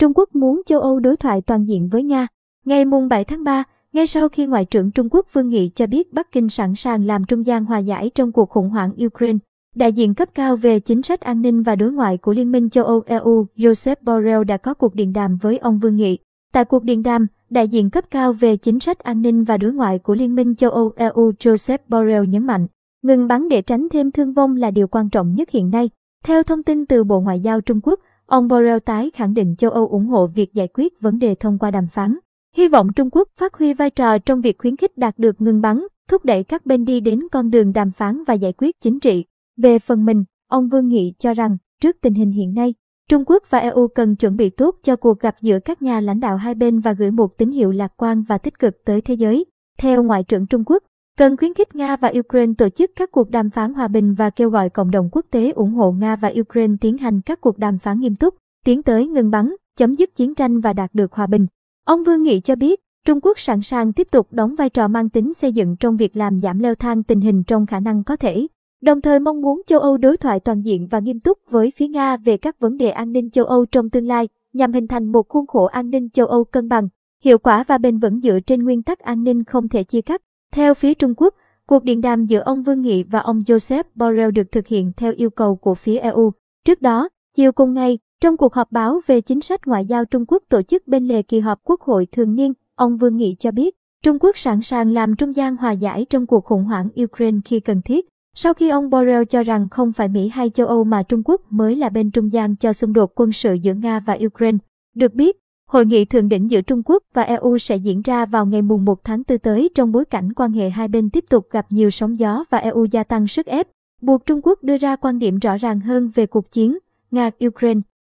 Trung Quốc muốn châu Âu đối thoại toàn diện với Nga. Ngày mùng 7 tháng 3, ngay sau khi Ngoại trưởng Trung Quốc Vương Nghị cho biết Bắc Kinh sẵn sàng làm trung gian hòa giải trong cuộc khủng hoảng Ukraine, đại diện cấp cao về chính sách an ninh và đối ngoại của Liên minh châu Âu EU Joseph Borrell đã có cuộc điện đàm với ông Vương Nghị. Tại cuộc điện đàm, đại diện cấp cao về chính sách an ninh và đối ngoại của Liên minh châu Âu EU Joseph Borrell nhấn mạnh, ngừng bắn để tránh thêm thương vong là điều quan trọng nhất hiện nay. Theo thông tin từ Bộ Ngoại giao Trung Quốc, ông Borrell tái khẳng định châu Âu ủng hộ việc giải quyết vấn đề thông qua đàm phán. Hy vọng Trung Quốc phát huy vai trò trong việc khuyến khích đạt được ngừng bắn, thúc đẩy các bên đi đến con đường đàm phán và giải quyết chính trị. Về phần mình, ông Vương Nghị cho rằng, trước tình hình hiện nay, Trung Quốc và EU cần chuẩn bị tốt cho cuộc gặp giữa các nhà lãnh đạo hai bên và gửi một tín hiệu lạc quan và tích cực tới thế giới. Theo Ngoại trưởng Trung Quốc, cần khuyến khích Nga và Ukraine tổ chức các cuộc đàm phán hòa bình và kêu gọi cộng đồng quốc tế ủng hộ Nga và Ukraine tiến hành các cuộc đàm phán nghiêm túc, tiến tới ngừng bắn, chấm dứt chiến tranh và đạt được hòa bình. Ông Vương Nghị cho biết, Trung Quốc sẵn sàng tiếp tục đóng vai trò mang tính xây dựng trong việc làm giảm leo thang tình hình trong khả năng có thể, đồng thời mong muốn châu Âu đối thoại toàn diện và nghiêm túc với phía Nga về các vấn đề an ninh châu Âu trong tương lai, nhằm hình thành một khuôn khổ an ninh châu Âu cân bằng, hiệu quả và bền vững dựa trên nguyên tắc an ninh không thể chia cắt. Theo phía Trung Quốc, cuộc điện đàm giữa ông Vương Nghị và ông Joseph Borrell được thực hiện theo yêu cầu của phía EU. Trước đó, chiều cùng ngày, trong cuộc họp báo về chính sách ngoại giao Trung Quốc tổ chức bên lề kỳ họp Quốc hội thường niên, ông Vương Nghị cho biết, Trung Quốc sẵn sàng làm trung gian hòa giải trong cuộc khủng hoảng Ukraine khi cần thiết. Sau khi ông Borrell cho rằng không phải Mỹ hay châu Âu mà Trung Quốc mới là bên trung gian cho xung đột quân sự giữa Nga và Ukraine. Được biết, Hội nghị thượng đỉnh giữa Trung Quốc và EU sẽ diễn ra vào ngày mùng 1 tháng 4 tới trong bối cảnh quan hệ hai bên tiếp tục gặp nhiều sóng gió và EU gia tăng sức ép, buộc Trung Quốc đưa ra quan điểm rõ ràng hơn về cuộc chiến Nga-Ukraine.